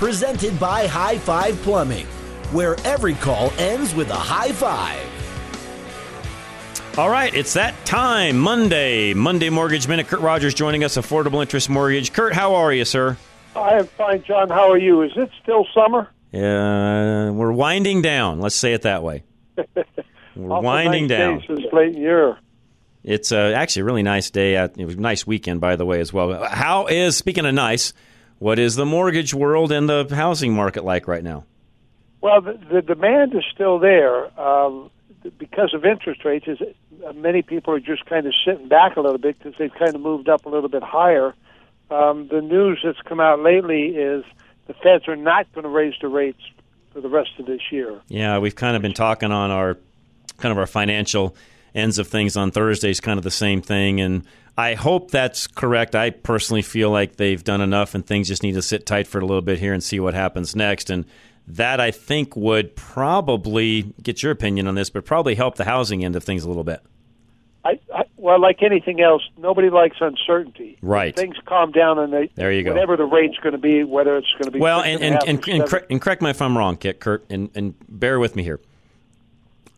Presented by High Five Plumbing, where every call ends with a high five. All right, it's that time. Monday, Monday Mortgage Minute. Kurt Rogers joining us, Affordable Interest Mortgage. Kurt, how are you, sir? I am fine, John. How are you? Is it still summer? Uh, we're winding down. Let's say it that way. We're winding nice down. days This late year. It's uh, actually a really nice day. It was a nice weekend, by the way, as well. How is, speaking of nice, what is the mortgage world and the housing market like right now? Well, the, the demand is still there um, because of interest rates. Is uh, many people are just kind of sitting back a little bit because they've kind of moved up a little bit higher. Um, the news that's come out lately is the Feds are not going to raise the rates for the rest of this year. Yeah, we've kind of been talking on our kind of our financial ends of things on Thursdays, kind of the same thing. And I hope that's correct. I personally feel like they've done enough and things just need to sit tight for a little bit here and see what happens next. And that I think would probably get your opinion on this, but probably help the housing end of things a little bit. I, I well, like anything else, nobody likes uncertainty. Right. Things calm down, and they There you go. whatever the rate's going to be, whether it's going to be Well, and and, and, and, cor- and correct me if I'm wrong, Kit, Kurt, and, and bear with me here.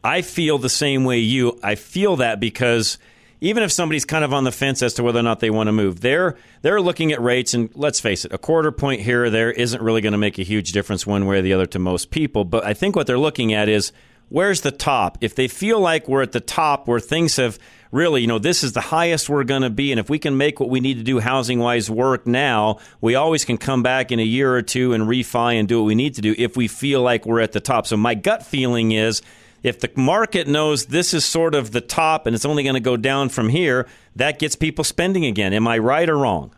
I feel the same way you. I feel that because even if somebody's kind of on the fence as to whether or not they want to move, they're they're looking at rates, and let's face it, a quarter point here or there isn't really going to make a huge difference one way or the other to most people. But I think what they're looking at is where's the top. If they feel like we're at the top where things have really, you know, this is the highest we're going to be, and if we can make what we need to do housing wise work now, we always can come back in a year or two and refi and do what we need to do if we feel like we're at the top. So my gut feeling is if the market knows this is sort of the top and it's only going to go down from here, that gets people spending again. Am I right or wrong?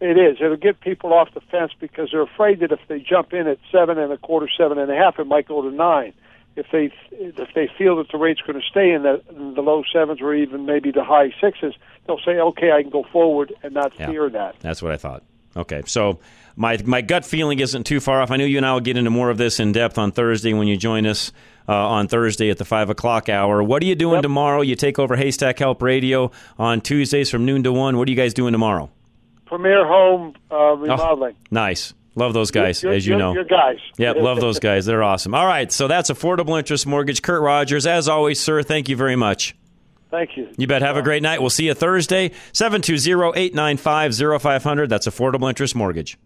It is. It'll get people off the fence because they're afraid that if they jump in at seven and a quarter, seven and a half, it might go to nine. If they if they feel that the rate's going to stay in the, in the low sevens or even maybe the high sixes, they'll say, "Okay, I can go forward and not Yeah. fear that." That's what I thought. Okay, so my my gut feeling isn't too far off. I know you and I will get into more of this in depth on Thursday when you join us uh, on Thursday at the five o'clock hour. What are you doing tomorrow? You take over Haystack Help Radio on Tuesdays from noon to one. What are you guys doing tomorrow? Premier Home uh, Remodeling. Nice. Love those guys, You're- as you you're- know. you're guys. Yep, love those guys. They're awesome. All right, so that's Affordable Interest Mortgage. Kurt Rogers, as always, sir, thank you very much. Thank you. You bet. Have a great night. We'll see you Thursday, 720-895-0500. That's Affordable Interest Mortgage.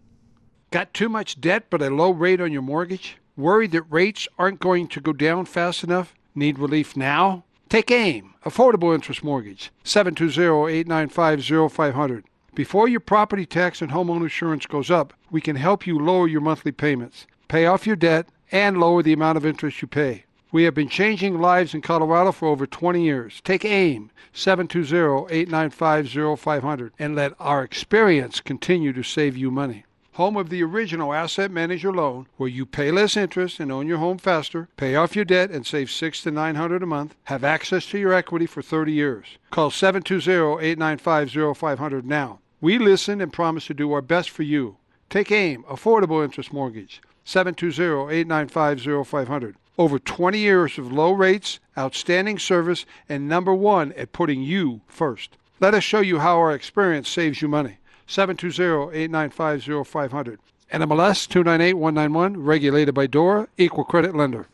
Got too much debt but a low rate on your mortgage? Worried that rates aren't going to go down fast enough? Need relief now? Take AIM, Affordable Interest Mortgage, 720-895-0500. Before your property tax and home insurance goes up, we can help you lower your monthly payments, pay off your debt, and lower the amount of interest you pay. We have been changing lives in Colorado for over 20 years. Take AIM, 720-895-0500, and let our experience continue to save you money. Home of the original Asset Manager loan, where you pay less interest and own your home faster, pay off your debt and save six to nine hundred a month, have access to your equity for 30 years. Call 720-895-0500 now. We listen and promise to do our best for you. Take AIM, Affordable Interest Mortgage, 720-895-0500. Over 20 years of low rates, outstanding service, and number one at putting you first. Let us show you how our experience saves you money. 720-895-0500. NMLS 298191, regulated by DORA, equal credit lender.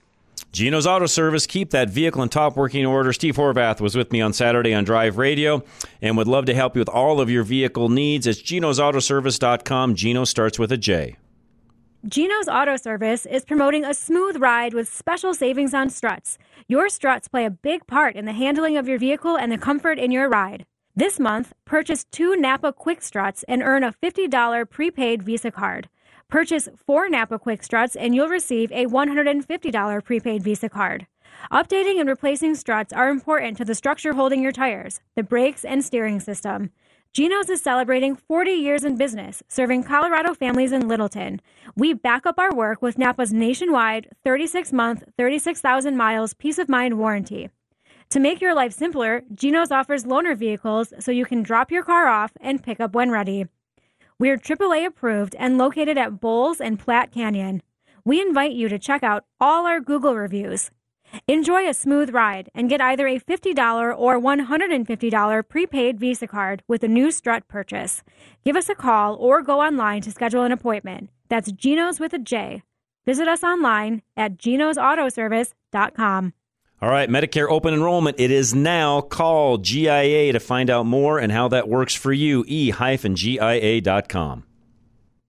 Gino's Auto Service, keep that vehicle in top working order. Steve Horvath was with me on Saturday on Drive Radio and would love to help you with all of your vehicle needs. It's genosautoservice.com. Gino starts with a J. Gino's Auto Service is promoting a smooth ride with special savings on struts. Your struts play a big part in the handling of your vehicle and the comfort in your ride. This month, purchase two Napa Quick Struts and earn a $50 prepaid Visa card. Purchase four Napa Quick Struts and you'll receive a $150 prepaid Visa card. Updating and replacing struts are important to the structure holding your tires, the brakes, and steering system. Geno's is celebrating 40 years in business, serving Colorado families in Littleton. We back up our work with Napa's nationwide 36 month, 36,000 miles peace of mind warranty. To make your life simpler, Geno's offers loaner vehicles so you can drop your car off and pick up when ready. We're AAA approved and located at Bowles and Platte Canyon. We invite you to check out all our Google reviews. Enjoy a smooth ride and get either a $50 or $150 prepaid Visa card with a new strut purchase. Give us a call or go online to schedule an appointment. That's Geno's with a J. Visit us online at genosautoservice.com. All right, Medicare open enrollment. It is now. Call GIA to find out more and how that works for you. e-gia.com.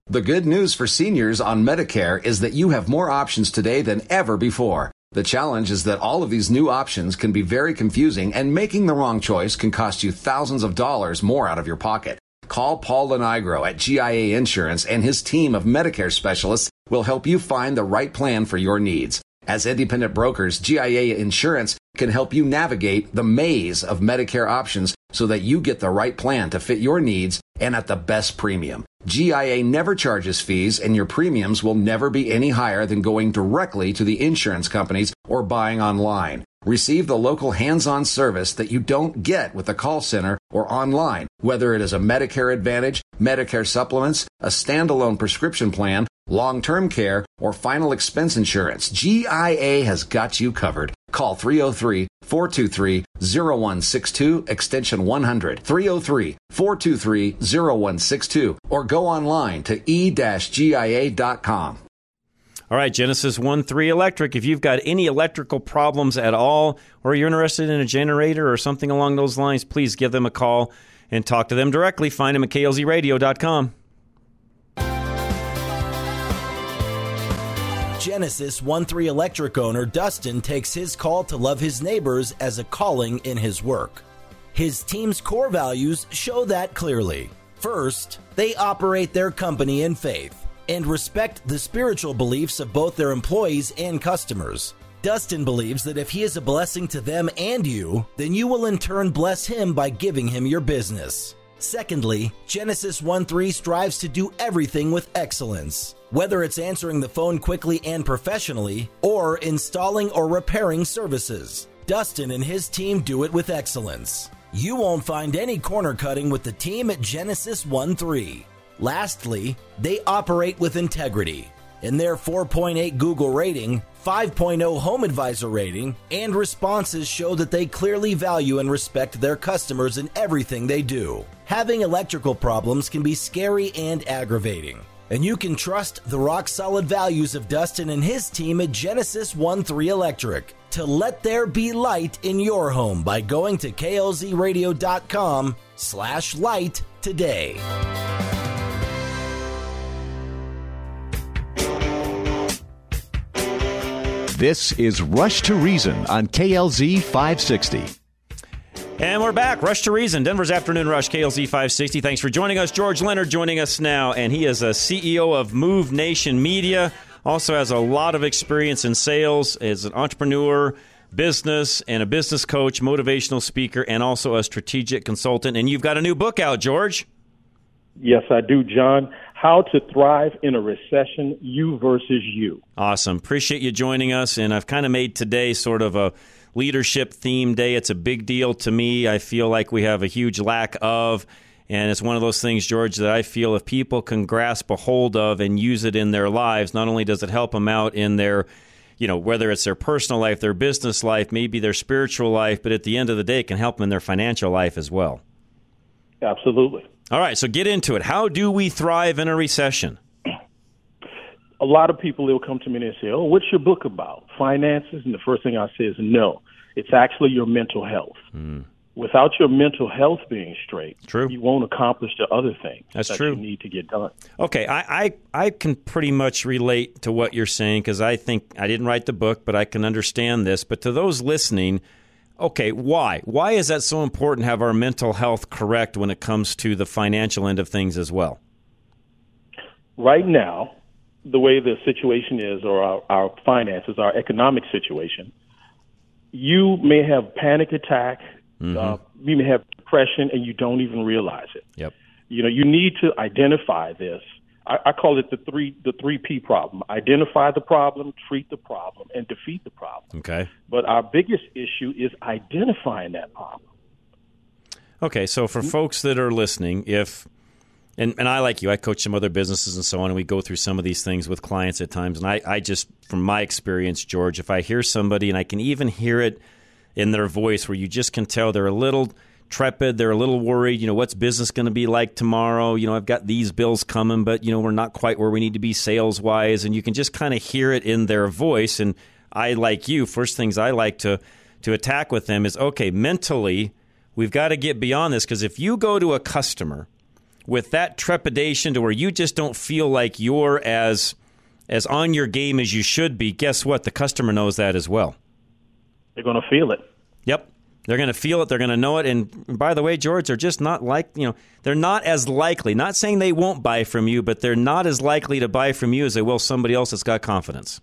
The good news for seniors on Medicare is that you have more options today than ever before. The challenge is that all of these new options can be very confusing and making the wrong choice can cost you thousands of dollars more out of your pocket. Call Paul Lenigro at GIA Insurance and his team of Medicare specialists will help you find the right plan for your needs. As independent brokers, GIA Insurance can help you navigate the maze of Medicare options so that you get the right plan to fit your needs and at the best premium. GIA never charges fees and your premiums will never be any higher than going directly to the insurance companies or buying online. Receive the local hands-on service that you don't get with the call center or online, whether it is a Medicare Advantage, Medicare supplements, a standalone prescription plan, long-term care, or final expense insurance. GIA has got you covered. Call 303-423-0162 extension 100 303-423-0162 or go online to e-gia.com. All right, Genesis 1 3 Electric. If you've got any electrical problems at all, or you're interested in a generator or something along those lines, please give them a call and talk to them directly. Find them at klzradio.com. Genesis 1 3 Electric owner Dustin takes his call to love his neighbors as a calling in his work. His team's core values show that clearly. First, they operate their company in faith and respect the spiritual beliefs of both their employees and customers. Dustin believes that if he is a blessing to them and you, then you will in turn bless him by giving him your business. Secondly, Genesis 1 3 strives to do everything with excellence. Whether it's answering the phone quickly and professionally, or installing or repairing services, Dustin and his team do it with excellence. You won't find any corner cutting with the team at Genesis 1 3. Lastly, they operate with integrity. In their 4.8 Google rating, 5.0 Home Advisor rating, and responses show that they clearly value and respect their customers in everything they do. Having electrical problems can be scary and aggravating. And you can trust the rock solid values of Dustin and his team at Genesis 1 3 Electric to let there be light in your home by going to klzradio.com slash light today. This is Rush to Reason on KLZ 560. And we're back. Rush to Reason, Denver's Afternoon Rush, KLZ 560. Thanks for joining us. George Leonard joining us now, and he is a CEO of Move Nation Media. Also has a lot of experience in sales as an entrepreneur, business, and a business coach, motivational speaker, and also a strategic consultant. And you've got a new book out, George. Yes, I do, John. How to Thrive in a Recession, You versus You. Awesome. Appreciate you joining us. And I've kind of made today sort of a leadership theme day. It's a big deal to me. I feel like we have a huge lack of. And it's one of those things, George, that I feel if people can grasp a hold of and use it in their lives, not only does it help them out in their, you know, whether it's their personal life, their business life, maybe their spiritual life, but at the end of the day, it can help them in their financial life as well. Absolutely. All right, so get into it. How do we thrive in a recession? A lot of people will come to me and say, "Oh, what's your book about? Finances?" And the first thing I say is, "No, it's actually your mental health." Mm. without your mental health being straight, true. you won't accomplish the other things That's that true. you need to get done. Okay, I, I, I can pretty much relate to what you're saying because I think I didn't write the book, but I can understand this. But to those listening, okay, why? Why is that so important to have our mental health correct when it comes to the financial end of things as well? Right now, the way the situation is, or our, our finances, our economic situation, you may have panic attack, uh, you may have depression, and you don't even realize it. Yep. You know, you need to identify this. I, I call it the three the three P problem: identify the problem, treat the problem, and defeat the problem. Okay. But our biggest issue is identifying that problem. Okay, so for folks that are listening, if and, and I like you, I coach some other businesses and so on, and we go through some of these things with clients at times. And I, I just, from my experience, George, if I hear somebody and I can even hear it in their voice where you just can tell they're a little trepid, they're a little worried, you know, what's business going to be like tomorrow? You know, I've got these bills coming, but, you know, we're not quite where we need to be sales wise. And you can just kind of hear it in their voice. And I, like you, first things I like to, to attack with them is okay, mentally, we've got to get beyond this because if you go to a customer with that trepidation to where you just don't feel like you're as as on your game as you should be, guess what? The customer knows that as well. They're going to feel it. Yep. They're going to feel it. They're going to know it. And by the way, George, they're just not like, you know, they're not as likely, not saying they won't buy from you, but they're not as likely to buy from you as they will somebody else that's got confidence.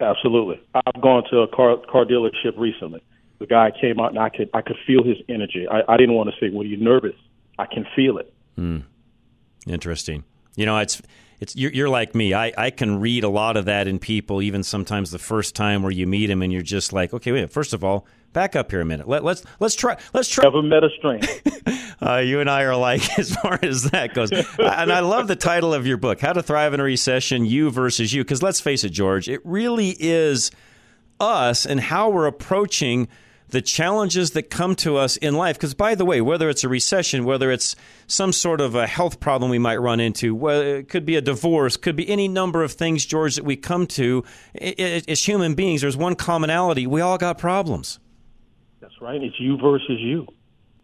Absolutely. I've gone to a car car dealership recently. The guy came out and I could I could feel his energy. I, I didn't want to say, "Were you nervous?" I can feel it. Hmm. Interesting. You know, it's it's you're, you're like me. I, I can read a lot of that in people, even sometimes the first time where you meet them and you're just like, okay, wait. First of all, back up here a minute. Let, let's let's try let's try. Never met a stranger. Uh, you and I are like as far as that goes. and I love the title of your book, How to Thrive in a Recession: You versus You. Because let's face it, George, it really is us and how we're approaching the challenges that come to us in life. Because, by the way, whether it's a recession, whether it's some sort of a health problem we might run into, whether it could be a divorce, could be any number of things, George, that we come to as human beings. There's one commonality: we all got problems. That's right. It's you versus you.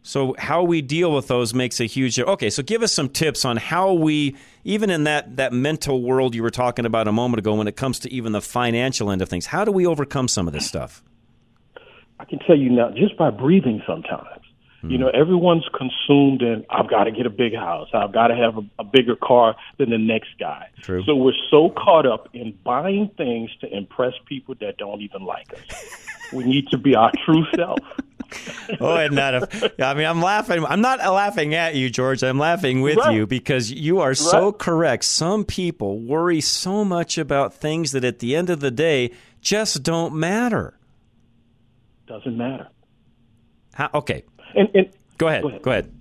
So how we deal with those makes a huge. Okay, so give us some tips on how we, even in that that mental world you were talking about a moment ago, when it comes to even the financial end of things, how do we overcome some of this stuff? I can tell you now, just by breathing sometimes. You know, hmm. everyone's consumed in, I've got to get a big house. I've got to have a, a bigger car than the next guy. True. So we're so caught up in buying things to impress people that don't even like us. we need to be our true self. oh, and not a, I mean, I'm laughing. I'm not laughing at you, George. I'm laughing with Right. you because you are so correct. Some people worry so much about things that at the end of the day just don't matter. Doesn't matter. How, okay, And, and go ahead. Go ahead. Go ahead.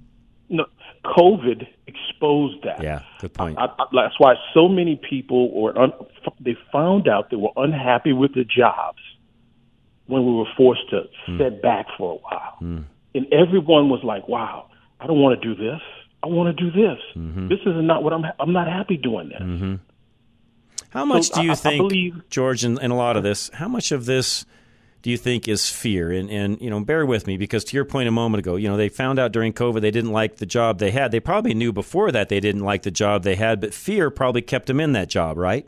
no, COVID exposed that. Yeah, good point. I, I, that's why so many people were un, they found out they were unhappy with their jobs when we were forced to hmm. sit back for a while, hmm. and everyone was like, "Wow, I don't want to do this. I want to do this. Mm-hmm. This is not what I'm. I'm not happy doing this." Mm-hmm. How much So do you I- think, George, in, in a lot of this, how much of this do you think is fear? And, and, you know, bear with me because to your point a moment ago, you know, they found out during COVID they didn't like the job they had. They probably knew before that they didn't like the job they had, but fear probably kept them in that job, right?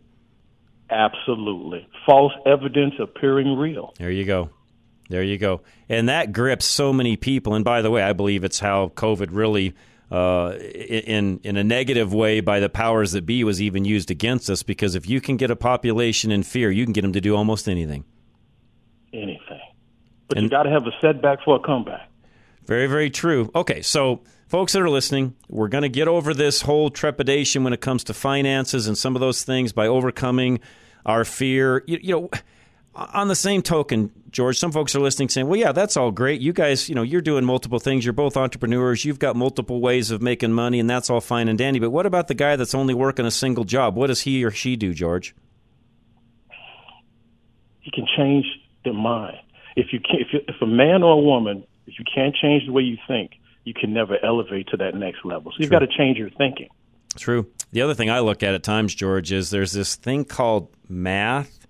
Absolutely, false evidence appearing real. There you go. There you go. And that grips so many people. And by the way, I believe it's how COVID really, uh, in in a negative way, by the powers that be, was even used against us. Because if you can get a population in fear, you can get them to do almost anything. Anything, but you got to have a setback for a comeback. Very, very true. Okay, so folks that are listening, we're going to get over this whole trepidation when it comes to finances and some of those things by overcoming our fear. You, you know, on the same token, George, some folks are listening saying, "Well, yeah, that's all great. You guys, you know, you're doing multiple things. You're both entrepreneurs. You've got multiple ways of making money, and that's all fine and dandy. But what about the guy that's only working a single job? What does he or she do, George?" He can change their mind. If you can, if, you, if a man or a woman, if you can't change the way you think, you can never elevate to that next level. So you've got to change your thinking. True. The other thing I look at at times, George, is there's this thing called math,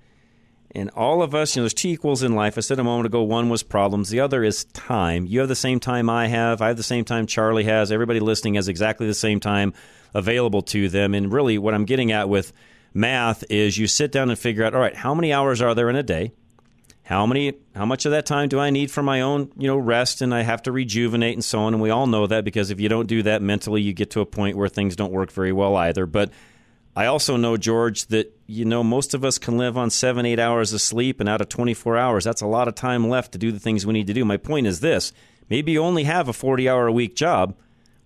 And all of us, you know, there's two equals in life. I said a moment ago, one was problems, the other is time. You have the same time I have, I have the same time Charlie has, everybody listening has exactly the same time available to them. And really, what I'm getting at with math is you sit down and figure out, all right, how many hours are there in a day? How many how much of that time do I need for my own, you know, rest and I have to rejuvenate and so on and we all know that because if you don't do that mentally you get to a point where things don't work very well either. But I also know, George, that you know most of us can live on seven, eight hours of sleep, and out of 24 hours, that's a lot of time left to do the things we need to do. My point is this: maybe you only have a 40-hour a week job.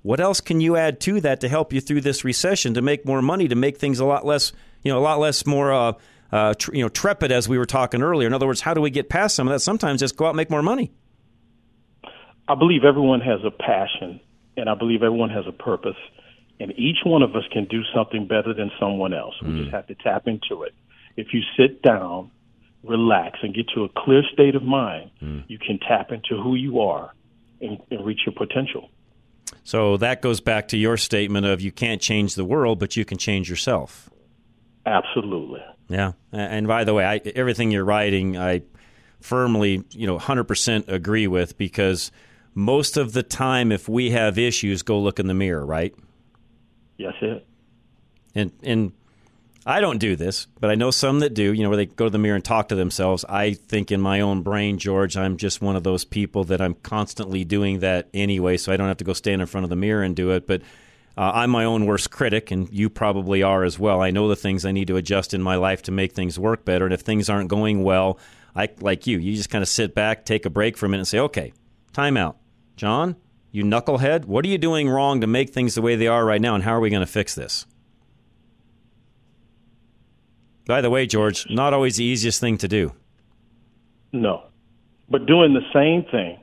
What else can you add to that to help you through this recession to make more money, to make things a lot less, you know, a lot less more, uh, uh, tr- you know, trepid as we were talking earlier. In other words, how do we get past some of that? Sometimes just go out and make more money. I believe everyone has a passion, and I believe everyone has a purpose and each one of us can do something better than someone else. We just have to tap into it. If you sit down, relax, and get to a clear state of mind, you can tap into who you are and, and reach your potential. So that goes back to your statement of you can't change the world, but you can change yourself. Absolutely. Yeah. And by the way, I, everything you're writing, I firmly, you know, 100% agree with because most of the time, if we have issues, go look in the mirror, right? Yes, it. And and I don't do this, but I know some that do. You know, where they go to the mirror and talk to themselves. I think in my own brain, George, I'm just one of those people that I'm constantly doing that anyway, so I don't have to go stand in front of the mirror and do it. But uh, I'm my own worst critic, and you probably are as well. I know the things I need to adjust in my life to make things work better, and if things aren't going well, I like you. You just kind of sit back, take a break for a minute, and say, "Okay, time out, John." You knucklehead, what are you doing wrong to make things the way they are right now, and how are we going to fix this? By the way, George, not always the easiest thing to do. No. But doing the same thing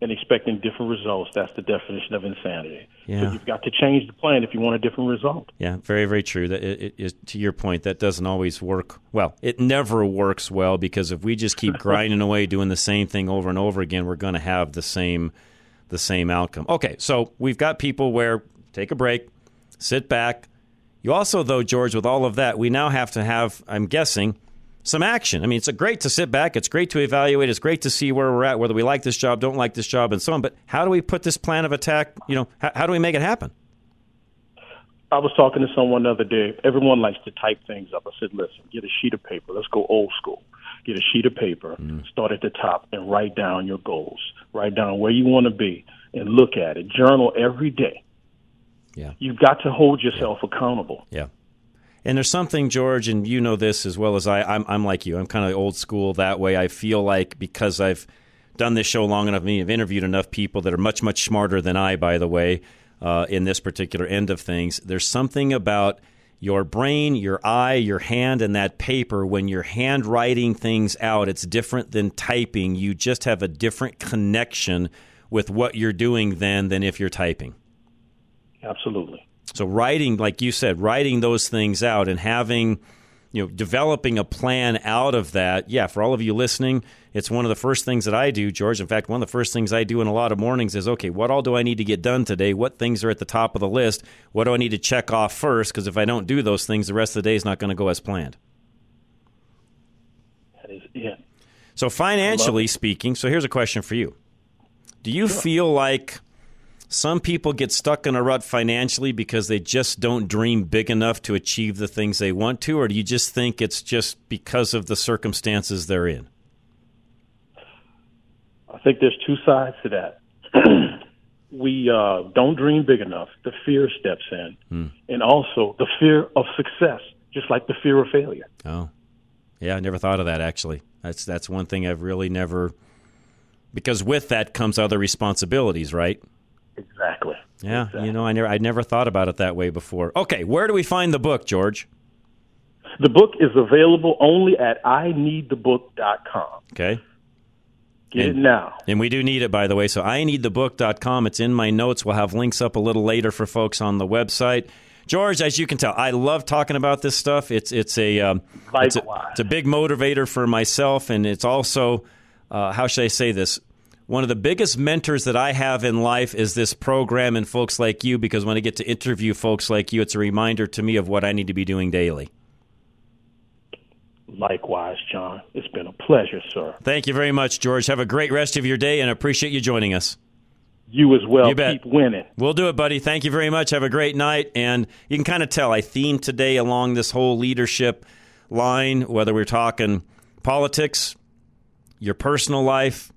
and expecting different results, that's the definition of insanity. Yeah. So you've got to change the plan if you want a different result. Yeah, very, very true. That it, to your point, that doesn't always work. Well, it never works well because if we just keep grinding away doing the same thing over and over again, we're going to have the same the same outcome. Okay, so we've got people where take a break, sit back. You also, though, George, with all of that, we now have to have, I'm guessing, some action. I mean, it's great to sit back. It's great to evaluate. It's great to see where we're at, whether we like this job, don't like this job, and so on. But how do we put this plan of attack? You know, how, how do we make it happen? I was talking to someone the other day. Everyone likes to type things up. I said, listen, get a sheet of paper. Let's go old school. Get a sheet of paper, mm. start at the top, and write down your goals. Write down where you want to be and look at it. Journal every day. Yeah. You've got to hold yourself yeah. accountable. Yeah. And there's something, George, and you know this as well as I. I'm, I'm like you. I'm kind of old school that way. I feel like because I've done this show long enough, I me, I've interviewed enough people that are much, much smarter than I, by the way, uh, in this particular end of things. There's something about your brain, your eye, your hand, and that paper, when you're handwriting things out, it's different than typing. You just have a different connection with what you're doing then than if you're typing. Absolutely. So writing, like you said, writing those things out and having, you know, developing a plan out of that. Yeah, for all of you listening, it's one of the first things that I do, George. In fact, one of the first things I do in a lot of mornings is, okay, what all do I need to get done today? What things are at the top of the list? What do I need to check off first? Because if I don't do those things, the rest of the day is not going to go as planned. That is it. So financially speaking, so here's a question for you. Do you sure. feel like some people get stuck in a rut financially because they just don't dream big enough to achieve the things they want to, or do you just think it's just because of the circumstances they're in? I think there's two sides to that. we uh, don't dream big enough. The fear steps in, Hmm. and also the fear of success, just like the fear of failure. Oh, yeah, I never thought of that. Actually, that's that's one thing I've really never. Because with that comes other responsibilities, right? Exactly. Yeah, Exactly. you know, I never I never thought about it that way before. Okay, where do we find the book, George? The book is available only at ineedthebook.com. Okay. Get and, it now. And we do need it, by the way. So ineedthebook.com. It's in my notes. We'll have links up a little later for folks on the website. George, as you can tell, I love talking about this stuff. It's it's a um, it's a, it's a big motivator for myself, and it's also uh, how should I say this? One of the biggest mentors that I have in life is this program and folks like you, because when I get to interview folks like you, it's a reminder to me of what I need to be doing daily. Likewise, John. It's been a pleasure, sir. Thank you very much, George. Have a great rest of your day and appreciate you joining us. You as well. You bet. Keep winning. We'll do it, buddy. Thank you very much. Have a great night. And you can kind of tell I themed today along this whole leadership line, whether we're talking politics, your personal life,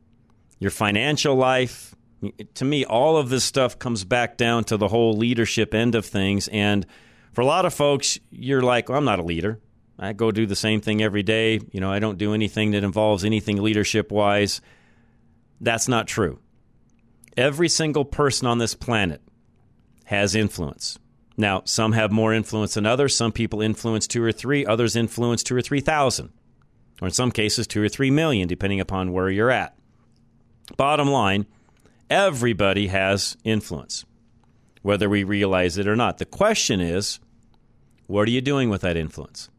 your financial life. To me, all of this stuff comes back down to the whole leadership end of things. And for a lot of folks, you're like, well, I'm not a leader. I go do the same thing every day. You know, I don't do anything that involves anything leadership wise. That's not true. Every single person on this planet has influence. Now, some have more influence than others. Some people influence two or three, others influence two or three thousand, or in some cases, two or three million, depending upon where you're at. Bottom line, everybody has influence, whether we realize it or not. The question is, what are you doing with that influence?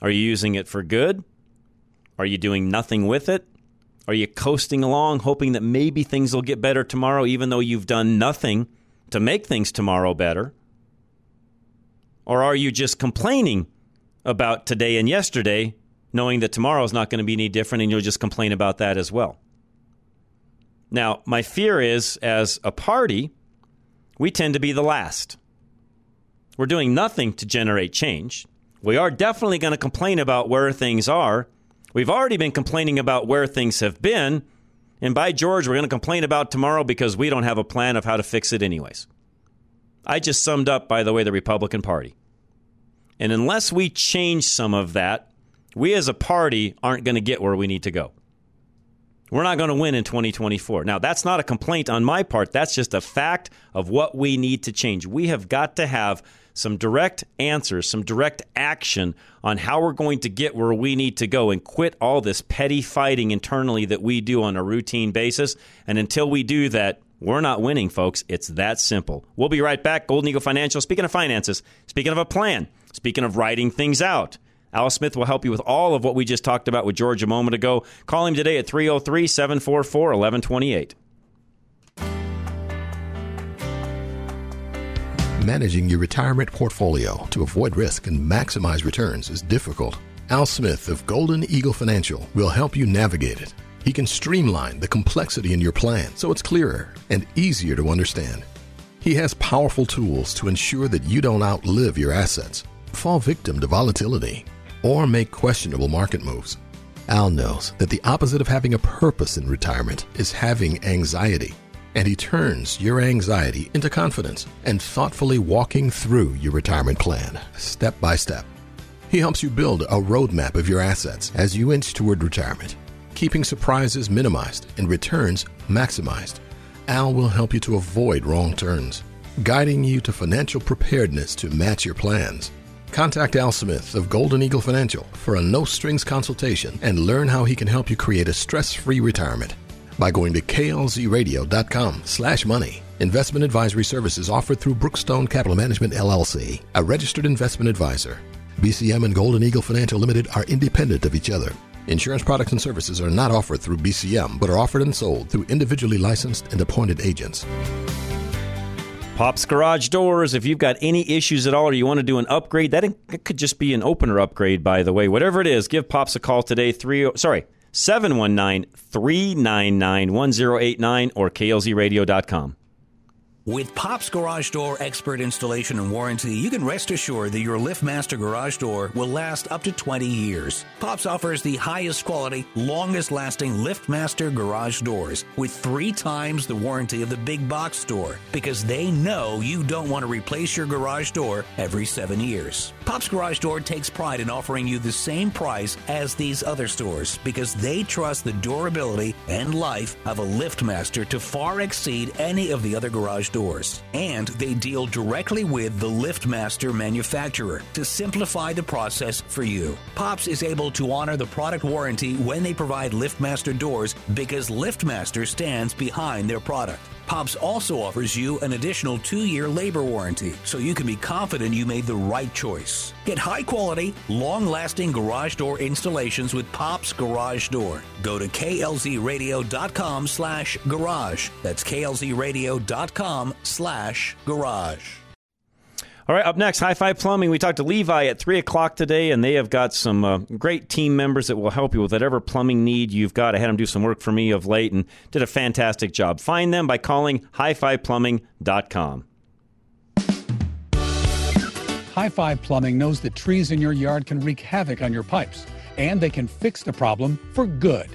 Are you using it for good? Are you doing nothing with it? Are you coasting along, hoping that maybe things will get better tomorrow, even though you've done nothing to make things tomorrow better? Or are you just complaining about today and yesterday, knowing that tomorrow is not going to be any different and you'll just complain about that as well? Now, my fear is as a party, we tend to be the last. We're doing nothing to generate change. We are definitely going to complain about where things are We've already been complaining about where things have been. And by George, we're going to complain about tomorrow because we don't have a plan of how to fix it, anyways. I just summed up, by the way, the Republican Party. And unless we change some of that, we as a party aren't going to get where we need to go. We're not going to win in 2024. Now, that's not a complaint on my part. That's just a fact of what we need to change. We have got to have some direct answers, some direct action on how we're going to get where we need to go and quit all this petty fighting internally that we do on a routine basis. And until we do that, we're not winning, folks. It's that simple. We'll be right back. Golden Eagle Financial. Speaking of finances, speaking of a plan, speaking of writing things out. Al Smith will help you with all of what we just talked about with George a moment ago. Call him today at 303 744 1128. Managing your retirement portfolio to avoid risk and maximize returns is difficult. Al Smith of Golden Eagle Financial will help you navigate it. He can streamline the complexity in your plan so it's clearer and easier to understand. He has powerful tools to ensure that you don't outlive your assets, fall victim to volatility, or make questionable market moves. Al knows that the opposite of having a purpose in retirement is having anxiety and he turns your anxiety into confidence and thoughtfully walking through your retirement plan, step by step. He helps you build a roadmap of your assets as you inch toward retirement, keeping surprises minimized and returns maximized. Al will help you to avoid wrong turns, guiding you to financial preparedness to match your plans. Contact Al Smith of Golden Eagle Financial for a no strings consultation and learn how he can help you create a stress free retirement by going to klzradio.com slash money. Investment advisory services offered through Brookstone Capital Management LLC, a registered investment advisor. BCM and Golden Eagle Financial Limited are independent of each other. Insurance products and services are not offered through BCM, but are offered and sold through individually licensed and appointed agents. Pop's Garage Doors. If you've got any issues at all or you want to do an upgrade, that could just be an opener upgrade, by the way. Whatever it is, give Pops a call today. Three, oh, sorry, 719 399 1089 or klzradio.com. With Pop's Garage Door expert installation and warranty, you can rest assured that your LiftMaster garage door will last up to 20 years. Pops offers the highest quality, longest lasting LiftMaster garage doors with three times the warranty of the big box store because they know you don't want to replace your garage door every seven years. Pop's Garage Door takes pride in offering you the same price as these other stores because they trust the durability and life of a LiftMaster to far exceed any of the other garage doors. And they deal directly with the LiftMaster manufacturer to simplify the process for you. Pops is able to honor the product warranty when they provide LiftMaster doors because LiftMaster stands behind their product. Pops also offers you an additional two year labor warranty, so you can be confident you made the right choice. Get high quality, long lasting garage door installations with Pops Garage Door. Go to klzradio.com slash garage. That's klzradio.com slash garage. All right, up next, High Five Plumbing. We talked to Levi at 3 o'clock today, and they have got some uh, great team members that will help you with whatever plumbing need you've got. I had them do some work for me of late and did a fantastic job. Find them by calling highfiveplumbing.com. High Five Plumbing knows that trees in your yard can wreak havoc on your pipes, and they can fix the problem for good.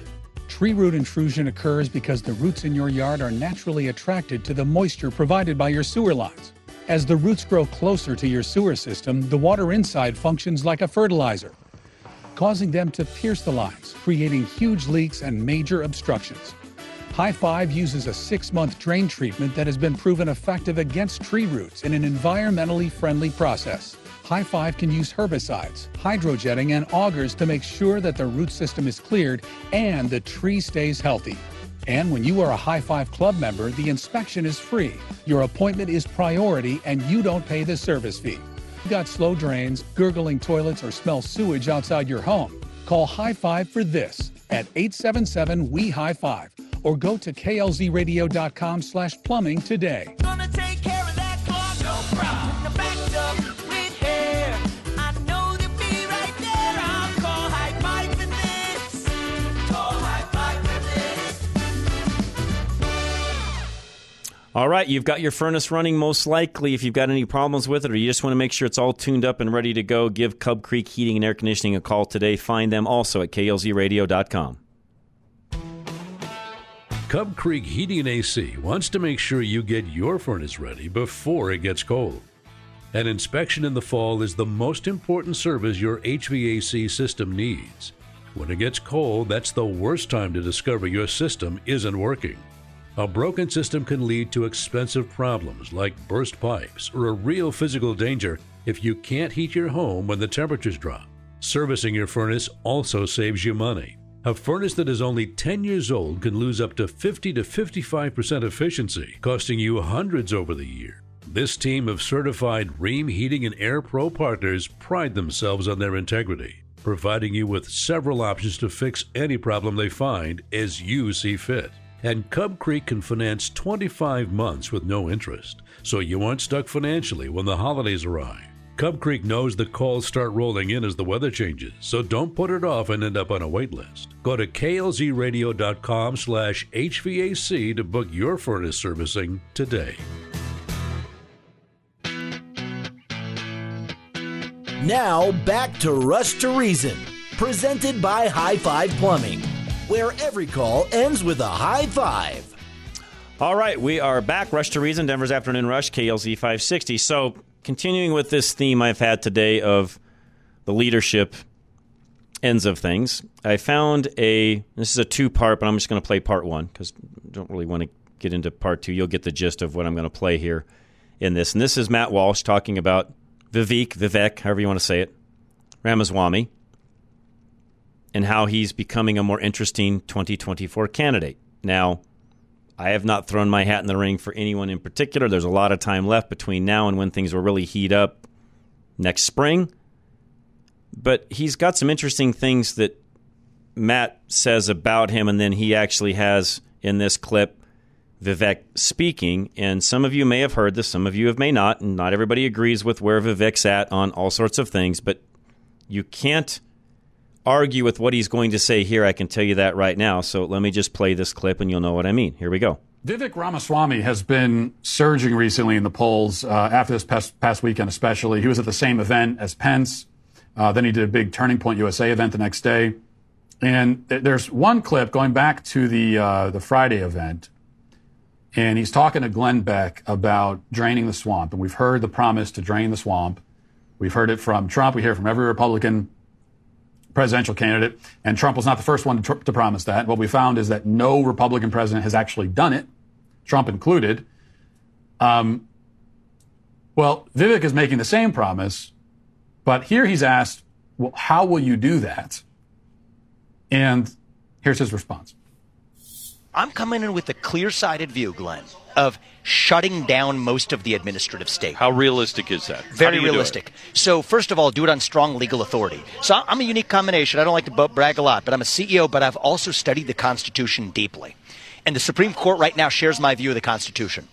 Tree root intrusion occurs because the roots in your yard are naturally attracted to the moisture provided by your sewer lines. As the roots grow closer to your sewer system, the water inside functions like a fertilizer, causing them to pierce the lines, creating huge leaks and major obstructions. High Five uses a six month drain treatment that has been proven effective against tree roots in an environmentally friendly process. High Five can use herbicides, hydrojetting, and augers to make sure that the root system is cleared and the tree stays healthy. And when you are a High Five Club member, the inspection is free. Your appointment is priority and you don't pay the service fee. You got slow drains, gurgling toilets, or smell sewage outside your home? Call High Five for this at 877 We High Five or go to klzradio.com slash plumbing today. All right, you've got your furnace running most likely. If you've got any problems with it or you just want to make sure it's all tuned up and ready to go, give Cub Creek Heating and Air Conditioning a call today. Find them also at klzradio.com. Cub Creek Heating and AC wants to make sure you get your furnace ready before it gets cold. An inspection in the fall is the most important service your HVAC system needs. When it gets cold, that's the worst time to discover your system isn't working. A broken system can lead to expensive problems like burst pipes or a real physical danger if you can't heat your home when the temperatures drop. Servicing your furnace also saves you money. A furnace that is only 10 years old can lose up to 50 to 55% efficiency, costing you hundreds over the year. This team of certified Rheem Heating and Air Pro partners pride themselves on their integrity, providing you with several options to fix any problem they find as you see fit. And Cub Creek can finance 25 months with no interest, so you aren't stuck financially when the holidays arrive. Cub Creek knows the calls start rolling in as the weather changes, so don't put it off and end up on a wait list. Go to klzradio.com slash HVAC to book your furnace servicing today. Now back to Rush to Reason, presented by High Five Plumbing, where every call ends with a high five. All right, we are back. Rush to Reason, Denver's Afternoon Rush, KLZ 560. So, continuing with this theme I've had today of the leadership ends of things, I found a. This is a two part, but I'm just going to play part one because I don't really want to get into part two. You'll get the gist of what I'm going to play here in this. And this is Matt Walsh talking about Vivek, Vivek, however you want to say it, Ramaswamy, and how he's becoming a more interesting 2024 candidate. Now, I have not thrown my hat in the ring for anyone in particular. There's a lot of time left between now and when things will really heat up next spring. But he's got some interesting things that Matt says about him, and then he actually has in this clip Vivek speaking. And some of you may have heard this, some of you have may not, and not everybody agrees with where Vivek's at on all sorts of things, but you can't argue with what he's going to say here. I can tell you that right now. So let me just play this clip and you'll know what I mean. Here we go. Vivek Ramaswamy has been surging recently in the polls uh, after this past, past, weekend, especially. He was at the same event as Pence. Uh, then he did a big Turning Point USA event the next day. And th- there's one clip going back to the uh, the Friday event, and he's talking to Glenn Beck about draining the swamp. And we've heard the promise to drain the swamp. We've heard it from Trump. We hear it from every Republican presidential candidate. And Trump was not the first one to, to, promise that. What we found is that no Republican president has actually done it, Trump included. Um, well, Vivek is making the same promise, but here he's asked, well, how will you do that? And here's his response. I'm coming in with a clear sighted view, Glenn, of shutting down most of the administrative state. How realistic is that? Very realistic. So, first of all, do it on strong legal authority. So, I'm a unique combination. I don't like to brag a lot, but I'm a CEO, but I've also studied the Constitution deeply. And the Supreme Court right now shares my view of the Constitution.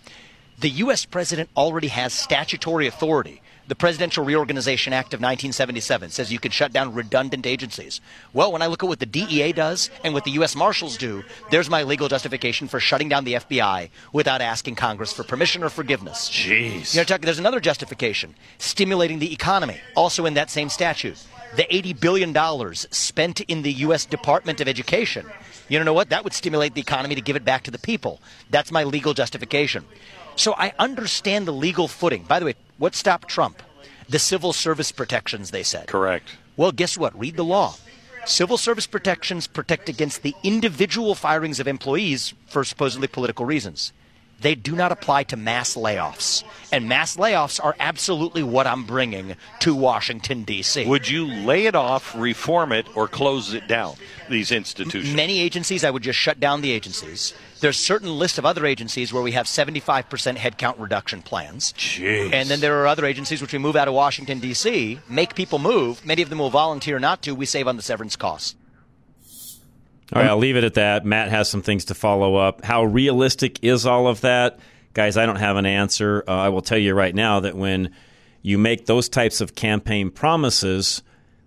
The U.S. president already has statutory authority The Presidential Reorganization Act of 1977 says you can shut down redundant agencies. Well, when I look at what the DEA does and what the U.S. Marshals do, there's my legal justification for shutting down the FBI without asking Congress for permission or forgiveness. Jeez. You know, Chuck, there's another justification stimulating the economy, also in that same statute. The $80 billion spent in the U.S. Department of Education. You know what? That would stimulate the economy to give it back to the people. That's my legal justification. So I understand the legal footing. By the way, what stopped Trump? The civil service protections, they said. Correct. Well, guess what? Read the law. Civil service protections protect against the individual firings of employees for supposedly political reasons. They do not apply to mass layoffs. And mass layoffs are absolutely what I'm bringing to Washington, D.C. Would you lay it off, reform it, or close it down, these institutions? Many agencies, I would just shut down the agencies. There's certain list of other agencies where we have 75% headcount reduction plans. Jeez. And then there are other agencies which we move out of Washington, D.C., make people move. Many of them will volunteer not to. We save on the severance costs. All right, I'll leave it at that. Matt has some things to follow up. How realistic is all of that? Guys, I don't have an answer. Uh, I will tell you right now that when you make those types of campaign promises,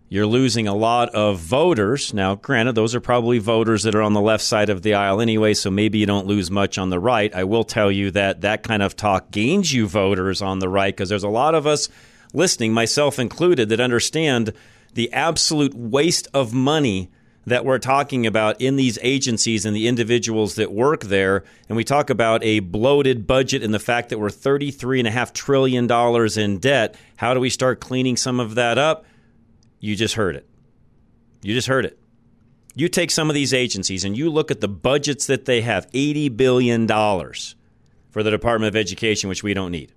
you're losing a lot of voters. Now, granted, those are probably voters that are on the left side of the aisle anyway, so maybe you don't lose much on the right. I will tell you that that kind of talk gains you voters on the right because there's a lot of us listening, myself included, that understand the absolute waste of money that we're talking about in these agencies and the individuals that work there. And we talk about a bloated budget and the fact that we're $33.5 trillion in debt. How do we start cleaning some of that up? You just heard it. You just heard it. You take some of these agencies and you look at the budgets that they have $80 billion for the Department of Education, which we don't need.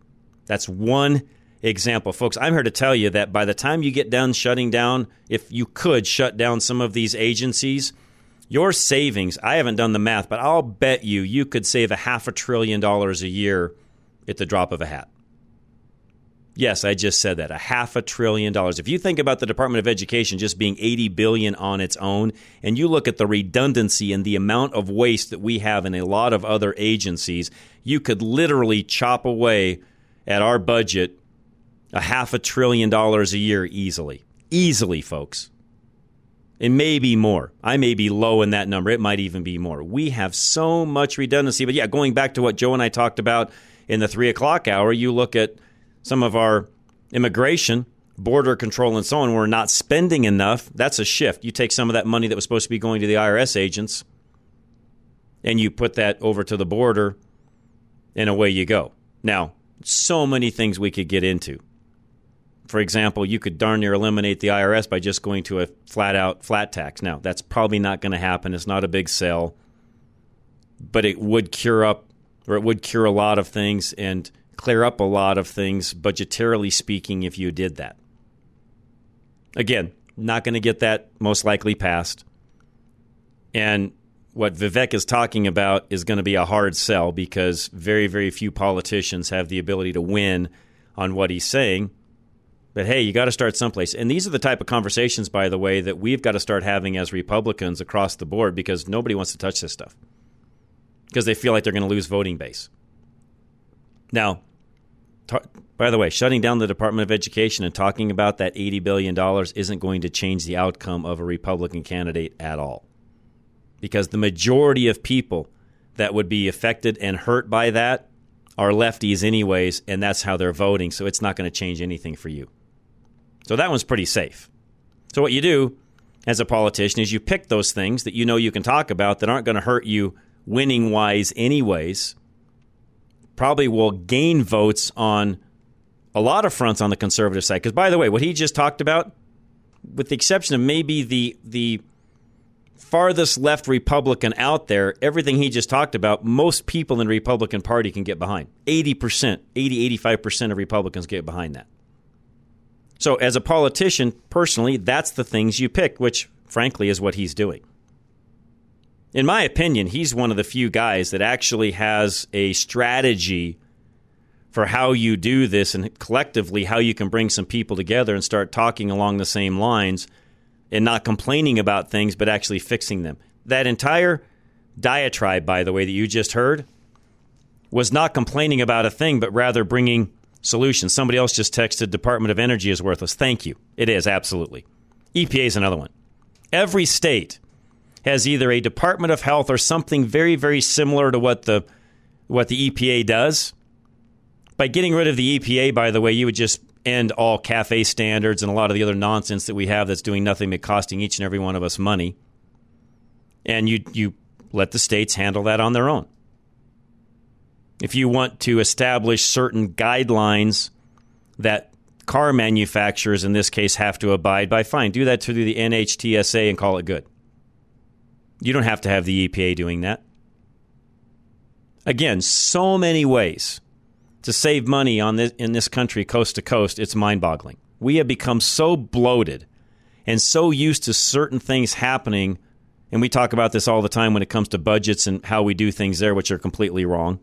That's one example. Folks, I'm here to tell you that by the time you get done shutting down, if you could shut down some of these agencies, your savings, I haven't done the math, but I'll bet you you could save a half a trillion dollars a year at the drop of a hat. Yes, I just said that. A half a trillion dollars. If you think about the Department of Education just being 80 billion on its own and you look at the redundancy and the amount of waste that we have in a lot of other agencies, you could literally chop away at our budget a half a trillion dollars a year easily. Easily, folks. It may be more. I may be low in that number. It might even be more. We have so much redundancy. But yeah, going back to what Joe and I talked about in the three o'clock hour, you look at some of our immigration, border control, and so on. We're not spending enough. That's a shift. You take some of that money that was supposed to be going to the IRS agents and you put that over to the border, and away you go. Now, so many things we could get into. For example, you could darn near eliminate the IRS by just going to a flat out flat tax. Now, that's probably not going to happen. It's not a big sell, but it would cure up, or it would cure a lot of things and clear up a lot of things, budgetarily speaking, if you did that. Again, not going to get that most likely passed. And what Vivek is talking about is going to be a hard sell because very, very few politicians have the ability to win on what he's saying. But hey, you got to start someplace. And these are the type of conversations, by the way, that we've got to start having as Republicans across the board because nobody wants to touch this stuff because they feel like they're going to lose voting base. Now, t- by the way, shutting down the Department of Education and talking about that $80 billion isn't going to change the outcome of a Republican candidate at all. Because the majority of people that would be affected and hurt by that are lefties, anyways, and that's how they're voting. So it's not going to change anything for you. So that one's pretty safe. So what you do as a politician is you pick those things that you know you can talk about that aren't going to hurt you winning wise, anyways. Probably will gain votes on a lot of fronts on the conservative side. Because by the way, what he just talked about, with the exception of maybe the the farthest left Republican out there, everything he just talked about, most people in the Republican Party can get behind. 80%, 80, 85% of Republicans get behind that. So, as a politician, personally, that's the things you pick, which, frankly, is what he's doing. In my opinion, he's one of the few guys that actually has a strategy for how you do this and collectively how you can bring some people together and start talking along the same lines and not complaining about things, but actually fixing them. That entire diatribe, by the way, that you just heard, was not complaining about a thing, but rather bringing solution. Somebody else just texted Department of Energy is worthless. Thank you. It is, absolutely. EPA is another one. Every state has either a Department of Health or something very, very similar to what the what the EPA does. By getting rid of the EPA, by the way, you would just end all CAFE standards and a lot of the other nonsense that we have that's doing nothing but costing each and every one of us money. And you you let the states handle that on their own. If you want to establish certain guidelines that car manufacturers in this case have to abide by, fine, do that through the NHTSA and call it good. You don't have to have the EPA doing that. Again, so many ways to save money on this, in this country, coast to coast, it's mind boggling. We have become so bloated and so used to certain things happening. And we talk about this all the time when it comes to budgets and how we do things there, which are completely wrong.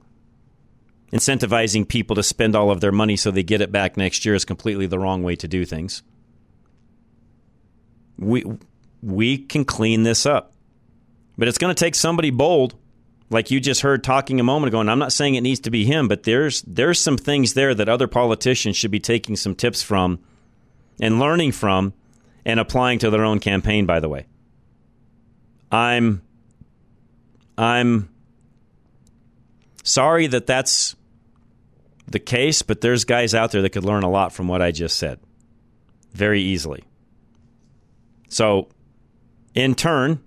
Incentivizing people to spend all of their money so they get it back next year is completely the wrong way to do things. We, we can clean this up. But it's going to take somebody bold like you just heard talking a moment ago, and I'm not saying it needs to be him, but there's there's some things there that other politicians should be taking some tips from and learning from and applying to their own campaign, by the way. I'm I'm sorry that that's the case, but there's guys out there that could learn a lot from what I just said very easily. So, in turn,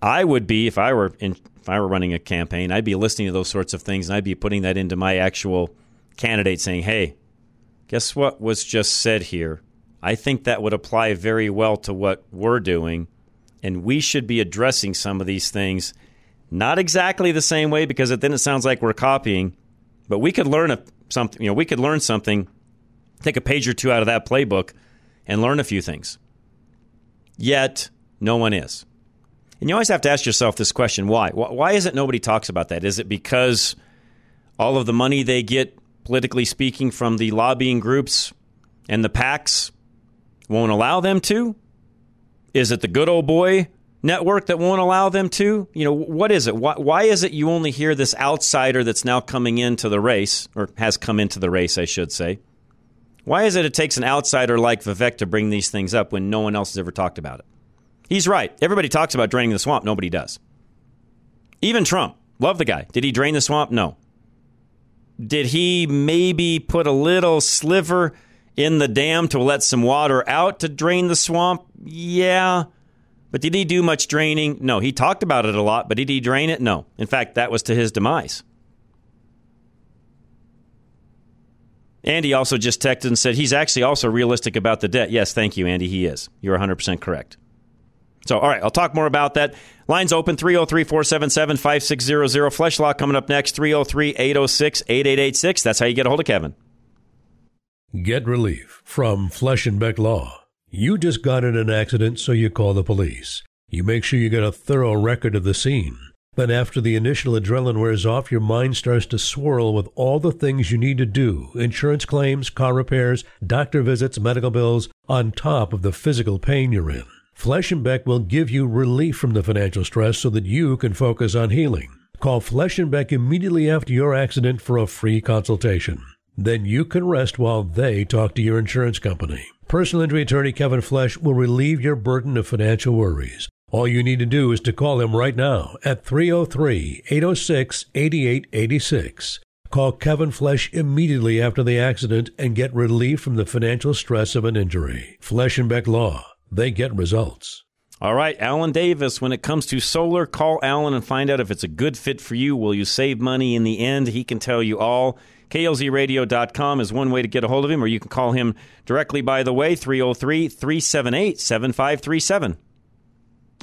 I would be if I were in, if I were running a campaign, I'd be listening to those sorts of things and I'd be putting that into my actual candidate saying, "Hey, guess what was just said here? I think that would apply very well to what we're doing, and we should be addressing some of these things not exactly the same way because then it sounds like we're copying, but we could learn a, something, you know, we could learn something, take a page or two out of that playbook and learn a few things. Yet, no one is. And you always have to ask yourself this question why? Why is it nobody talks about that? Is it because all of the money they get, politically speaking, from the lobbying groups and the PACs won't allow them to? Is it the good old boy network that won't allow them to? You know, what is it? Why, why is it you only hear this outsider that's now coming into the race, or has come into the race, I should say? Why is it it takes an outsider like Vivek to bring these things up when no one else has ever talked about it? He's right. Everybody talks about draining the swamp. Nobody does. Even Trump. Love the guy. Did he drain the swamp? No. Did he maybe put a little sliver in the dam to let some water out to drain the swamp? Yeah. But did he do much draining? No. He talked about it a lot, but did he drain it? No. In fact, that was to his demise. Andy also just texted and said he's actually also realistic about the debt. Yes, thank you, Andy. He is. You're 100% correct. So, all right, I'll talk more about that. Lines open 303 477 5600. Fleshlock coming up next 303 806 8886. That's how you get a hold of Kevin. Get relief from Flesh and Beck Law. You just got in an accident, so you call the police. You make sure you get a thorough record of the scene. Then, after the initial adrenaline wears off, your mind starts to swirl with all the things you need to do insurance claims, car repairs, doctor visits, medical bills on top of the physical pain you're in. Flesh and Beck will give you relief from the financial stress so that you can focus on healing. Call Flesh and Beck immediately after your accident for a free consultation. Then you can rest while they talk to your insurance company. Personal injury attorney Kevin Flesh will relieve your burden of financial worries. All you need to do is to call him right now at 303 806 8886. Call Kevin Flesh immediately after the accident and get relief from the financial stress of an injury. Flesh and Beck Law they get results. All right, Alan Davis, when it comes to solar, call Alan and find out if it's a good fit for you. Will you save money in the end? He can tell you all. KLZradio.com is one way to get a hold of him, or you can call him directly, by the way, 303 378 7537.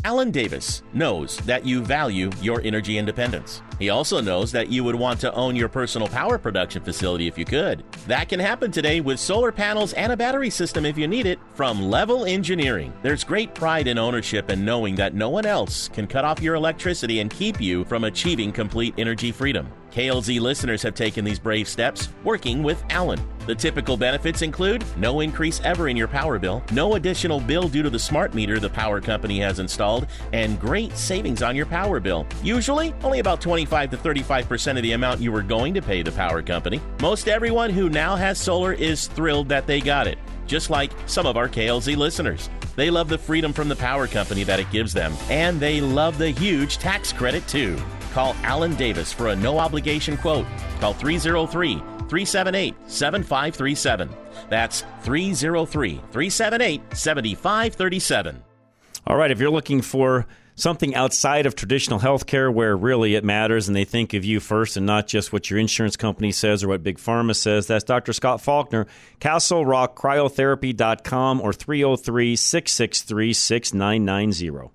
Alan Davis knows that you value your energy independence. He also knows that you would want to own your personal power production facility if you could. That can happen today with solar panels and a battery system if you need it from Level Engineering. There's great pride in ownership and knowing that no one else can cut off your electricity and keep you from achieving complete energy freedom. KLZ listeners have taken these brave steps working with Alan. The typical benefits include no increase ever in your power bill, no additional bill due to the smart meter the power company has installed, and great savings on your power bill. Usually, only about 25 to 35% of the amount you were going to pay the power company. Most everyone who now has solar is thrilled that they got it, just like some of our KLZ listeners. They love the freedom from the power company that it gives them, and they love the huge tax credit too. Call Alan Davis for a no obligation quote. Call 303 378 7537. That's 303 378 7537. All right, if you're looking for something outside of traditional healthcare where really it matters and they think of you first and not just what your insurance company says or what Big Pharma says, that's Dr. Scott Faulkner, CastleRockCryotherapy.com or 303 663 6990.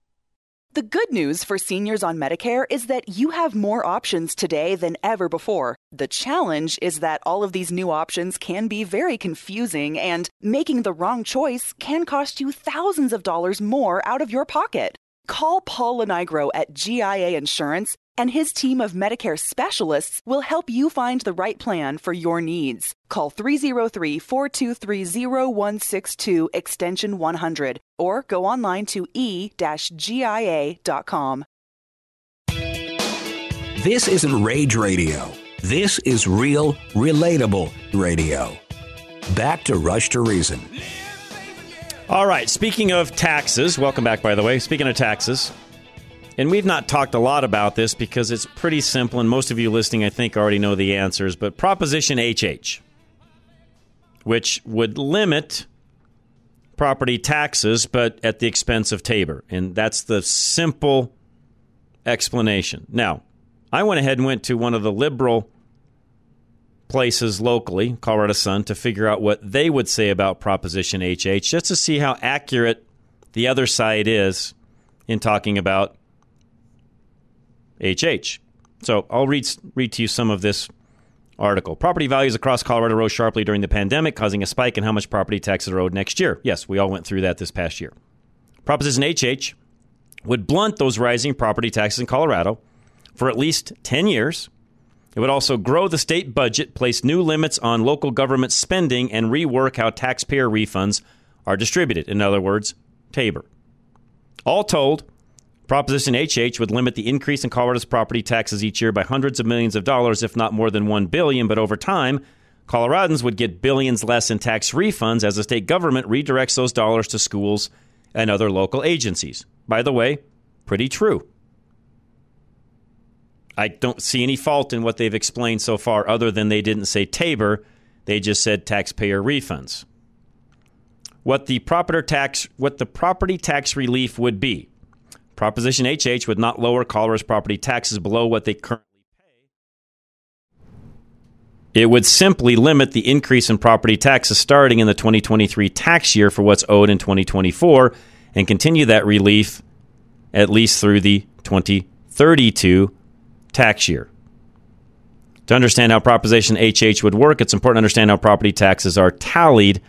The good news for seniors on Medicare is that you have more options today than ever before. The challenge is that all of these new options can be very confusing, and making the wrong choice can cost you thousands of dollars more out of your pocket. Call Paul Lenigro at GIA Insurance, and his team of Medicare specialists will help you find the right plan for your needs. Call 303 423 0162 extension 100 or go online to e-gia.com. This isn't rage radio. This is real, relatable radio. Back to Rush to Reason. All right, speaking of taxes, welcome back, by the way. Speaking of taxes, and we've not talked a lot about this because it's pretty simple, and most of you listening, I think, already know the answers. But Proposition HH, which would limit property taxes, but at the expense of Tabor. And that's the simple explanation. Now, I went ahead and went to one of the liberal places locally, Colorado Sun, to figure out what they would say about Proposition HH, just to see how accurate the other side is in talking about HH. So I'll read, read to you some of this article. Property values across Colorado rose sharply during the pandemic, causing a spike in how much property taxes are owed next year. Yes, we all went through that this past year. Proposition HH would blunt those rising property taxes in Colorado for at least 10 years. It would also grow the state budget, place new limits on local government spending, and rework how taxpayer refunds are distributed. In other words, Tabor. All told, Proposition HH would limit the increase in Colorado's property taxes each year by hundreds of millions of dollars, if not more than one billion. But over time, Coloradans would get billions less in tax refunds as the state government redirects those dollars to schools and other local agencies. By the way, pretty true. I don't see any fault in what they've explained so far, other than they didn't say Tabor, they just said taxpayer refunds. What the property tax, what the property tax relief would be Proposition HH would not lower Colorado's property taxes below what they currently pay. It would simply limit the increase in property taxes starting in the 2023 tax year for what's owed in 2024 and continue that relief at least through the 2032 tax year. To understand how Proposition HH would work, it's important to understand how property taxes are tallied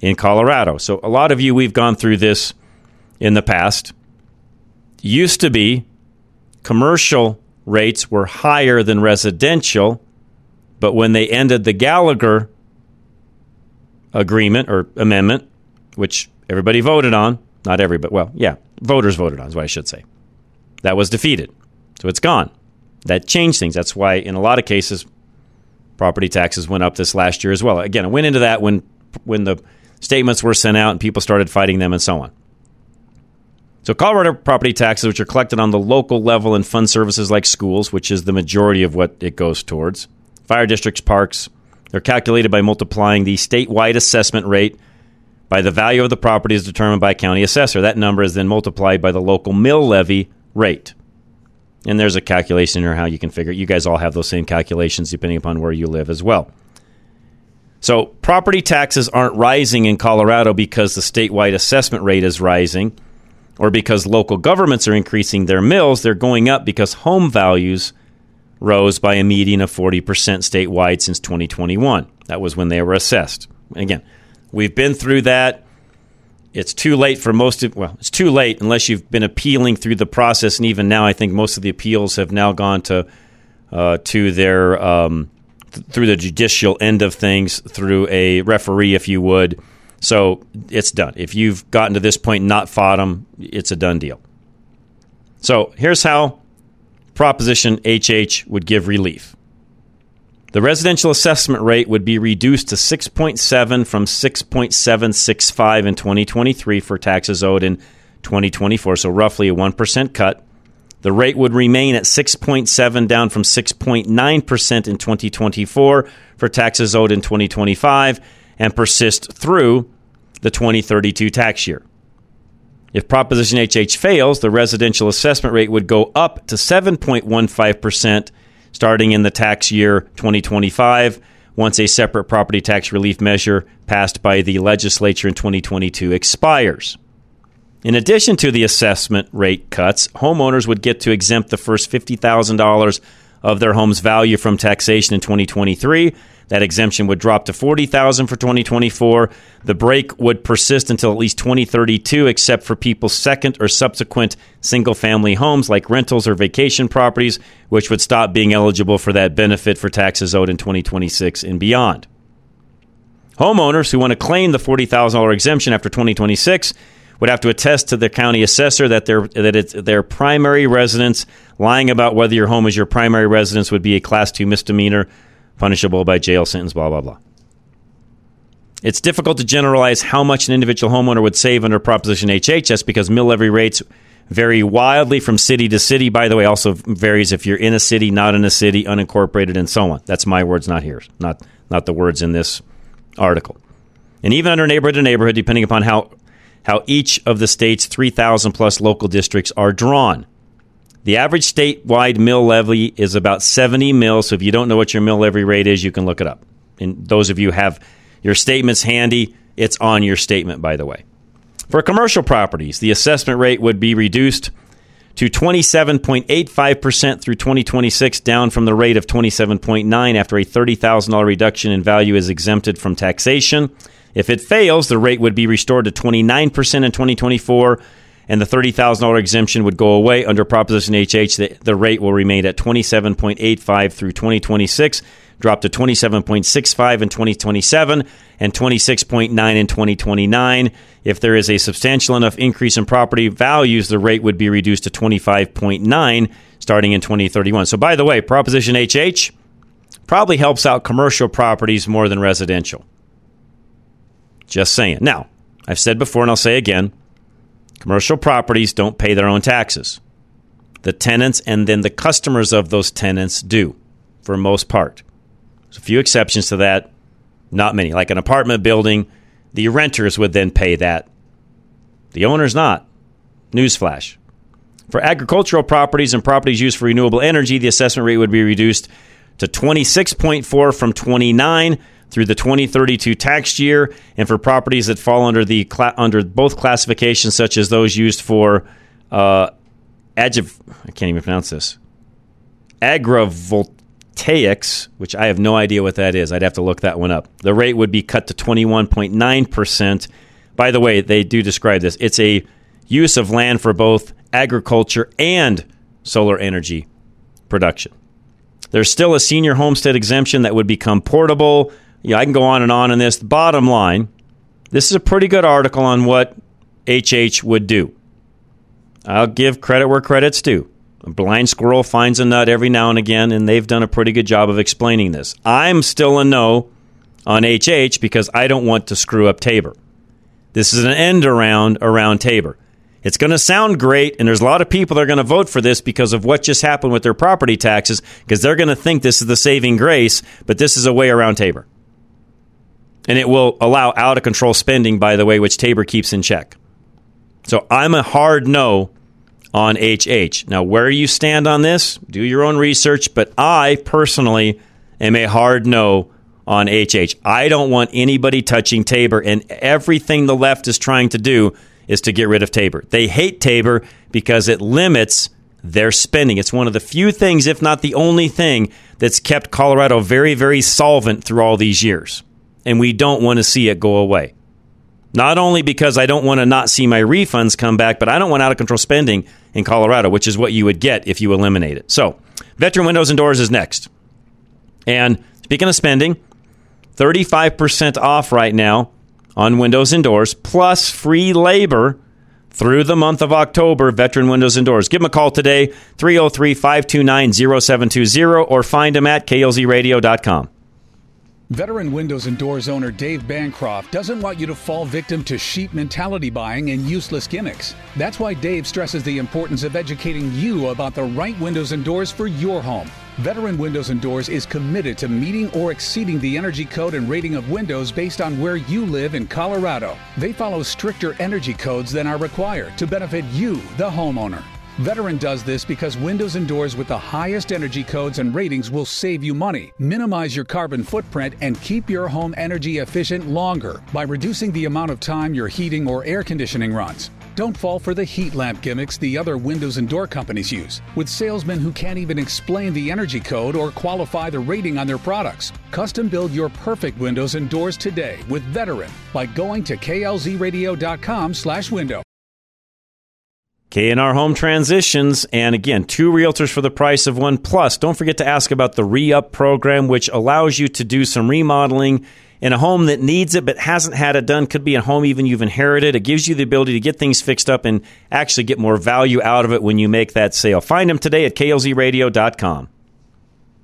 in Colorado. So, a lot of you, we've gone through this in the past used to be commercial rates were higher than residential, but when they ended the Gallagher agreement or amendment, which everybody voted on, not everybody, well, yeah, voters voted on is what I should say. That was defeated. So it's gone. That changed things. That's why, in a lot of cases, property taxes went up this last year as well. Again, I went into that when when the statements were sent out and people started fighting them and so on. So, Colorado property taxes, which are collected on the local level and fund services like schools, which is the majority of what it goes towards, fire districts, parks, they're calculated by multiplying the statewide assessment rate by the value of the property as determined by a county assessor. That number is then multiplied by the local mill levy rate. And there's a calculation here how you can figure it. You guys all have those same calculations depending upon where you live as well. So, property taxes aren't rising in Colorado because the statewide assessment rate is rising or because local governments are increasing their mills. They're going up because home values rose by a median of 40% statewide since 2021. That was when they were assessed. Again, we've been through that. It's too late for most of, well, it's too late unless you've been appealing through the process. And even now, I think most of the appeals have now gone to, uh, to their, um, th- through the judicial end of things, through a referee, if you would. So it's done. If you've gotten to this point not fought them, it's a done deal. So here's how Proposition HH would give relief. The residential assessment rate would be reduced to 6.7 from 6.765 in 2023 for taxes owed in 2024, so roughly a 1% cut. The rate would remain at 6.7 down from 6.9% in 2024 for taxes owed in 2025 and persist through the 2032 tax year. If Proposition HH fails, the residential assessment rate would go up to 7.15% starting in the tax year 2025 once a separate property tax relief measure passed by the legislature in 2022 expires. In addition to the assessment rate cuts, homeowners would get to exempt the first $50,000 of their home's value from taxation in 2023 that exemption would drop to 40,000 for 2024. The break would persist until at least 2032 except for people's second or subsequent single-family homes like rentals or vacation properties which would stop being eligible for that benefit for taxes owed in 2026 and beyond. Homeowners who want to claim the $40,000 exemption after 2026 would have to attest to the county assessor that their that it's their primary residence. Lying about whether your home is your primary residence would be a class two misdemeanor punishable by jail sentence, blah, blah, blah. It's difficult to generalize how much an individual homeowner would save under Proposition HHS because mill levy rates vary wildly from city to city. By the way, also varies if you're in a city, not in a city, unincorporated, and so on. That's my words, not yours, not not the words in this article. And even under neighborhood to neighborhood, depending upon how how each of the state's 3,000 plus local districts are drawn. The average statewide mill levy is about 70 mils. So if you don't know what your mill levy rate is, you can look it up. And those of you have your statements handy, it's on your statement, by the way. For commercial properties, the assessment rate would be reduced to 27.85% through 2026, down from the rate of 27.9 after a $30,000 reduction in value is exempted from taxation. If it fails, the rate would be restored to 29% in 2024 and the $30,000 exemption would go away under Proposition HH. The, the rate will remain at 27.85 through 2026, drop to 27.65 in 2027, and 26.9 in 2029. If there is a substantial enough increase in property values, the rate would be reduced to 25.9 starting in 2031. So, by the way, Proposition HH probably helps out commercial properties more than residential. Just saying. Now, I've said before and I'll say again Commercial properties don't pay their own taxes. The tenants and then the customers of those tenants do, for most part. There's a few exceptions to that, not many. Like an apartment building, the renters would then pay that. The owners not. Newsflash. For agricultural properties and properties used for renewable energy, the assessment rate would be reduced to 26.4 from 29 through the 2032 tax year, and for properties that fall under the under both classifications, such as those used for uh, adjuv- I can't even pronounce this agrovoltaics, which I have no idea what that is. I'd have to look that one up. The rate would be cut to 21.9 percent. By the way, they do describe this. It's a use of land for both agriculture and solar energy production. There's still a senior homestead exemption that would become portable yeah, I can go on and on in this. The bottom line, this is a pretty good article on what HH would do. I'll give credit where credit's due. A blind squirrel finds a nut every now and again, and they've done a pretty good job of explaining this. I'm still a no on HH because I don't want to screw up Tabor. This is an end around around Tabor. It's going to sound great, and there's a lot of people that are going to vote for this because of what just happened with their property taxes, because they're going to think this is the saving grace, but this is a way around Tabor. And it will allow out of control spending, by the way, which Tabor keeps in check. So I'm a hard no on HH. Now, where you stand on this, do your own research, but I personally am a hard no on HH. I don't want anybody touching Tabor, and everything the left is trying to do is to get rid of Tabor. They hate Tabor because it limits their spending. It's one of the few things, if not the only thing, that's kept Colorado very, very solvent through all these years. And we don't want to see it go away. Not only because I don't want to not see my refunds come back, but I don't want out of control spending in Colorado, which is what you would get if you eliminate it. So, veteran windows and doors is next. And speaking of spending, 35% off right now on windows and doors, plus free labor through the month of October. Veteran Windows and Doors. Give them a call today, 303 529 0720, or find them at klzradio.com. Veteran Windows and Doors owner Dave Bancroft doesn't want you to fall victim to sheep mentality buying and useless gimmicks. That's why Dave stresses the importance of educating you about the right windows and doors for your home. Veteran Windows and Doors is committed to meeting or exceeding the energy code and rating of windows based on where you live in Colorado. They follow stricter energy codes than are required to benefit you, the homeowner. Veteran does this because windows and doors with the highest energy codes and ratings will save you money, minimize your carbon footprint, and keep your home energy efficient longer by reducing the amount of time your heating or air conditioning runs. Don't fall for the heat lamp gimmicks the other windows and door companies use, with salesmen who can't even explain the energy code or qualify the rating on their products. Custom build your perfect windows and doors today with Veteran by going to klzradio.com/window. K&R Home Transitions, and again, two realtors for the price of one. Plus, don't forget to ask about the re-up program, which allows you to do some remodeling in a home that needs it but hasn't had it done. Could be a home even you've inherited. It gives you the ability to get things fixed up and actually get more value out of it when you make that sale. Find them today at klzradio.com.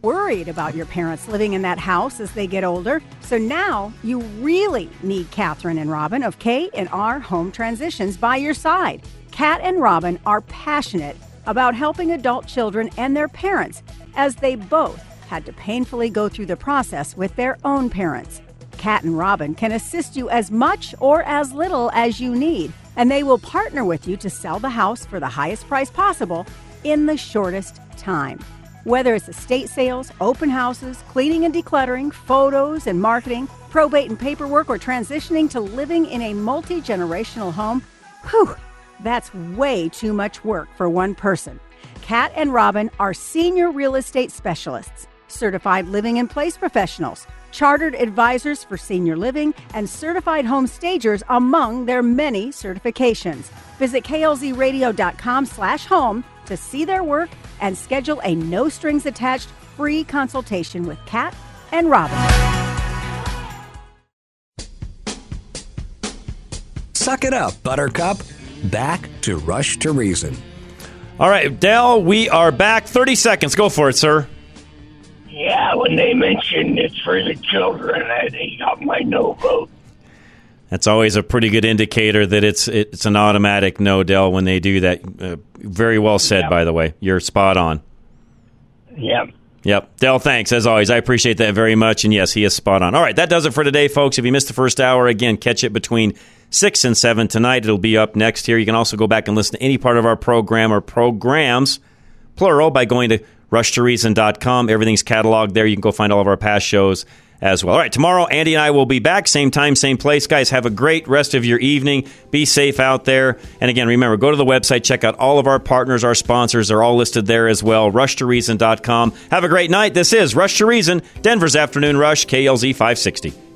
Worried about your parents living in that house as they get older, so now you really need Catherine and Robin of K and R Home Transitions by your side. Kat and Robin are passionate about helping adult children and their parents as they both had to painfully go through the process with their own parents. Kat and Robin can assist you as much or as little as you need, and they will partner with you to sell the house for the highest price possible in the shortest time. Whether it's estate sales, open houses, cleaning and decluttering, photos and marketing, probate and paperwork, or transitioning to living in a multi generational home, whew, that's way too much work for one person. Kat and Robin are senior real estate specialists, certified living in place professionals chartered advisors for senior living, and certified home stagers among their many certifications. Visit klzradio.com slash home to see their work and schedule a no strings attached free consultation with Kat and Robin. Suck it up, Buttercup. Back to Rush to Reason. All right, Dell, we are back. 30 seconds. Go for it, sir. Yeah, when they mentioned it's for the children, I they got my no vote. That's always a pretty good indicator that it's it's an automatic no, Dell, when they do that. Uh, very well said, yep. by the way. You're spot on. Yep. Yep. Dell, thanks. As always, I appreciate that very much. And yes, he is spot on. All right, that does it for today, folks. If you missed the first hour, again, catch it between 6 and 7 tonight. It'll be up next here. You can also go back and listen to any part of our program or programs, plural, by going to rushtoreason.com. Everything's cataloged there. You can go find all of our past shows as well. All right, tomorrow, Andy and I will be back. Same time, same place. Guys, have a great rest of your evening. Be safe out there. And again, remember, go to the website, check out all of our partners, our sponsors. They're all listed there as well. RushToReason.com. Have a great night. This is Rush to Reason, Denver's Afternoon Rush, KLZ 560.